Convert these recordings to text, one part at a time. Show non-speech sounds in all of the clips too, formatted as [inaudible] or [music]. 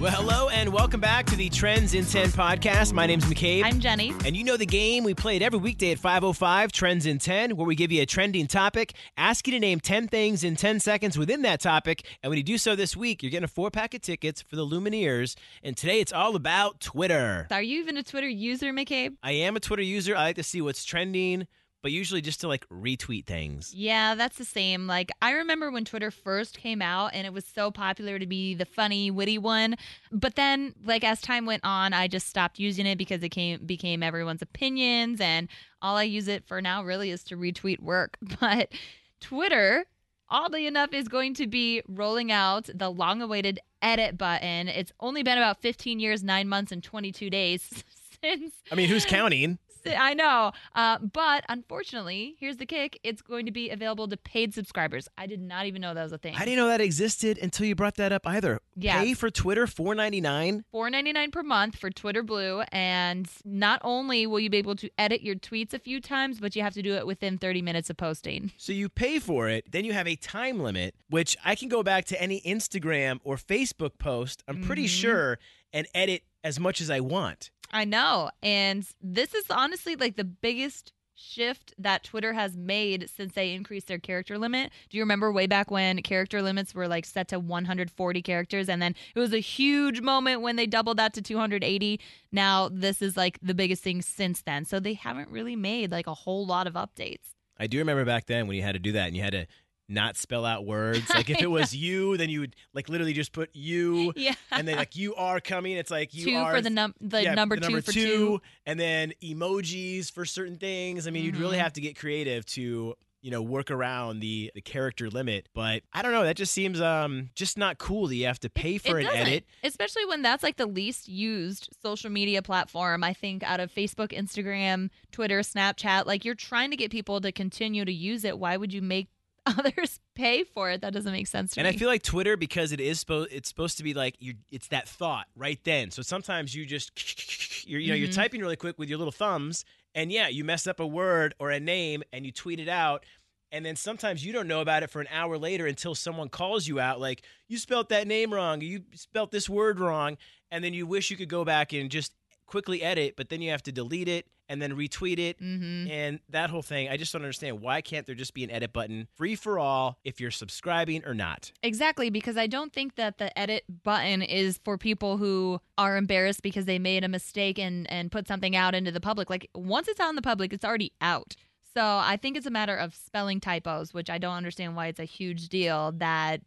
Well, hello and welcome back to the Trends in 10 podcast. My name's McCabe. I'm Jenny. and you know the game we play it every weekday at 505 Trends in 10, where we give you a trending topic, ask you to name 10 things in 10 seconds within that topic. And when you do so this week, you're getting a four pack of tickets for the Lumineers. And today it's all about Twitter. Are you even a Twitter user, McCabe? I am a Twitter user. I like to see what's trending, but usually just to like retweet things. Yeah, that's the same. Like, I remember when Twitter first came out and it was so popular to be the funny, witty one. But then, like, as time went on, I just stopped using it because it came, became everyone's opinions. And all I use it for now really is to retweet work. [laughs] But Twitter, oddly enough, is going to be rolling out the long awaited edit button. It's only been about 15 years, nine months, and 22 days [laughs] since I mean, who's counting? [laughs] I know. Uh, but unfortunately, here's the kick it's going to be available to paid subscribers. I did not even know that was a thing. I didn't know that existed until you brought that up either. Yeah. Pay for Twitter, four ninety nine. $4.99 per month for Twitter Blue. And not only will you be able to edit your tweets a few times, but you have to do it within 30 minutes of posting. So you pay for it, then you have a time limit, which I can go back to any Instagram or Facebook post, I'm pretty Mhm. sure, and edit as much as I want. I know. And this is honestly like the biggest shift that Twitter has made since they increased their character limit. Do you remember way back when character limits were like set to 140 characters and then it was a huge moment when they doubled that to 280. Now this is like the biggest thing since then. So they haven't really made like a whole lot of updates. I do remember back then when you had to do that and you had to not spell out words. Like if it was [laughs] you, then you would like literally just put you Yeah. and then like you are coming. It's like you two are for the num the yeah, number the two number for two. and then emojis for certain things. I mean, you'd really Mhm. have to get creative to you know work around the the character limit. But I don't know. That just seems um just not cool that you have to pay for it an edit. especially when that's like the least used social media platform. I think out of Facebook, Instagram, Twitter, Snapchat, like you're trying to get people to continue to use it. Why would you make [laughs] others pay for it? That doesn't make sense to me. And I feel like Twitter because it is supposed it's supposed to be like you it's that thought right then. So sometimes you just [laughs] you're you know you're Mhm. typing really quick with your little thumbs and yeah, you mess up a word or a name and you tweet it out and then sometimes you don't know about it for an hour later until someone calls you out like you spelt that name wrong, you spelt this word wrong and then you wish you could go back and just quickly edit, but then you have to delete it and then retweet it hmm and that whole thing, I just don't understand. Why can't there just be an edit button free for all if you're subscribing or not? Exactly, because I don't think that the edit button is for people who are embarrassed because they made a mistake and and put something out into the public. Like once it's out in the public, it's already out. So I think it's a matter of spelling typos, which I don't understand why it's a huge deal that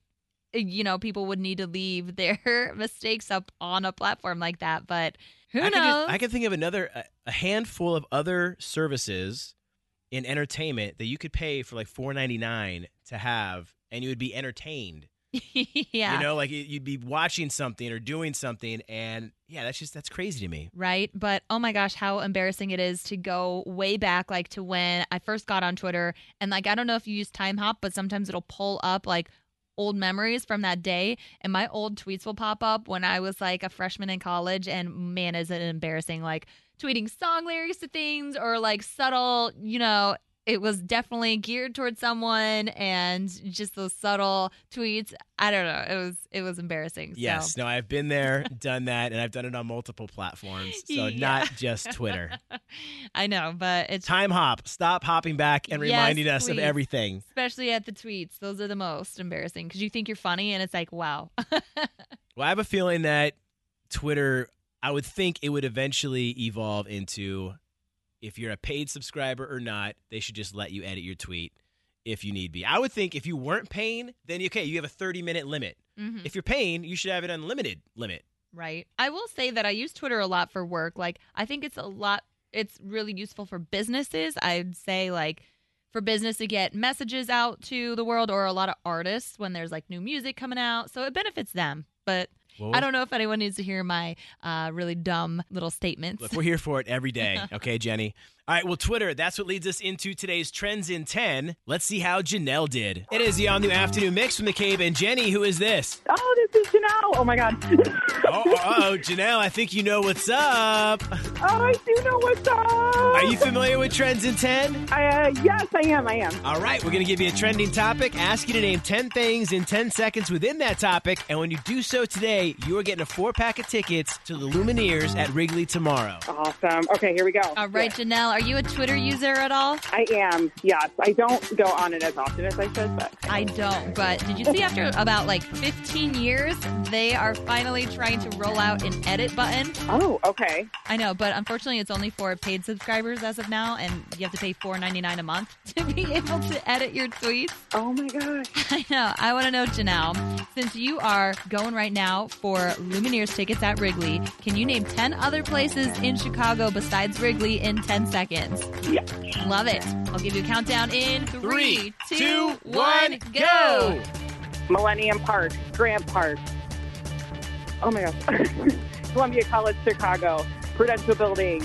you know people would need to leave [laughs] their mistakes up on a platform like that. But who I knows? Can just, I can think of another a, a handful of other services in entertainment that you could pay for like four ninety nine to have, and you would be entertained. [laughs] yeah. You know, like you- you'd be watching something or doing something, and yeah, that's just that's crazy to me. right? But oh my gosh, how embarrassing it is to go way back, like to when I first got on Twitter. And like, I don't know if you use Timehop, but sometimes it'll pull up like old memories from that day. And my old tweets will pop up when I was like a freshman in college. And man, is it embarrassing. Like tweeting song lyrics to things or like subtle, you know, it was definitely geared towards someone and just those subtle tweets. I don't know. It was it was embarrassing. So. Yes, no, I've been there, [laughs] done that, and I've done it on multiple platforms, so Yeah. not just Twitter. [laughs] I know, but it's Time hop, stop hopping back and Yes, reminding us of everything. especially at the tweets. Those are the most embarrassing because you think you're funny and it's like, wow. [laughs] Well, I have a feeling that Twitter, I would think it would eventually evolve into if you're a paid subscriber or not, they should just let you edit your tweet if you need be. I would think if you weren't paying, then okay, you have a 30 minute limit. Mhm. If you're paying, you should have an unlimited limit. Right. I will say that I use Twitter a lot for work. Like, I think it's a lot, it's really useful for businesses. I'd say, like, for business to get messages out to the world or a lot of artists when there's like new music coming out. So it benefits them. But Well, I don't know if anyone needs to hear my uh, really dumb little statements. Look, we're here for it every day. [laughs] Okay, Jenny. All right, well, Twitter, that's what leads us into today's Trends in 10. Let's see how Janelle did. It is the all new afternoon mix from McCabe and Jenny. Who is this? Oh, this is Janelle. Oh my God. Oh, oh, Janelle, I think you know what's up. Oh, I do know what's up. Are you familiar with Trends in 10? Uh, yes, I am. I am. All right, we're going to give you a trending topic, ask you to name 10 things in 10 seconds within that topic. And when you do so today, you are getting a four pack of tickets to the Lumineers at Wrigley tomorrow. Awesome. Okay, here we go. All right, Janelle, are you a Twitter user at all? I am. Yes, I don't go on it as often as I should, but I don't, but did you see after about like 15 years, they are finally trying to roll out an edit button? oh, okay. I know, but unfortunately, it's only for paid subscribers as of now, and you have to pay $4.99 a month [laughs] to be able to edit your tweets. Oh my gosh. [laughs] I. [laughs] I want to know, Janelle, since you are going right now for Lumineers tickets at Wrigley, can you name 10 other places in Chicago besides Wrigley in 10 seconds? Yeah. Love it. I'll give you a countdown in Three, three, two, two, one, one, go. Millennium Park, Grant Park. Oh my gosh. [laughs] Columbia College, Chicago, Prudential Building,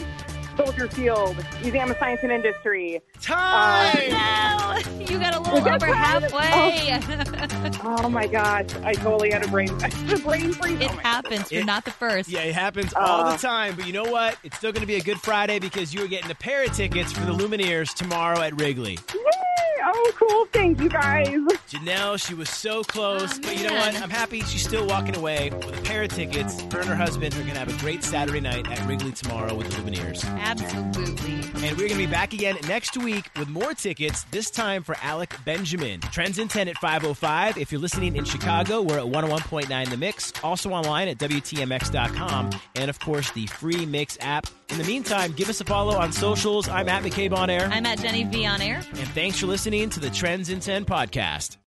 Soldier Field, Museum of Science and Industry. Time! No, you got a little Is over right? halfway. [laughs] Oh my gosh, I totally had a brain, [laughs] a brain freeze. it Oh my- happens. You're It- not the first. Yeah, it happens all Uh. the time. But you know what? It's still going to be a good Friday because you are getting a pair of tickets for the Lumineers tomorrow at Wrigley. Yay! Oh, cool. Thank you guys. Janelle, she was so close, Oh, but you know what? I'm happy she's still walking away with a pair of tickets. Her and her husband are going to have a great Saturday night at Wrigley tomorrow with the Lumineers. Absolutely. And we're going to be back again next week with more tickets, this time for Alec Benjamin. Trends in 10 at 505. If you're listening in Chicago, we're at 101.9 The Mix. Also online at WTMX.com. And of course, the free Mix app. In the meantime, give us a follow on socials. I'm at McCabe on Air. I'm at Jenny V on air. And thanks for listening to the Trends in 10 podcast.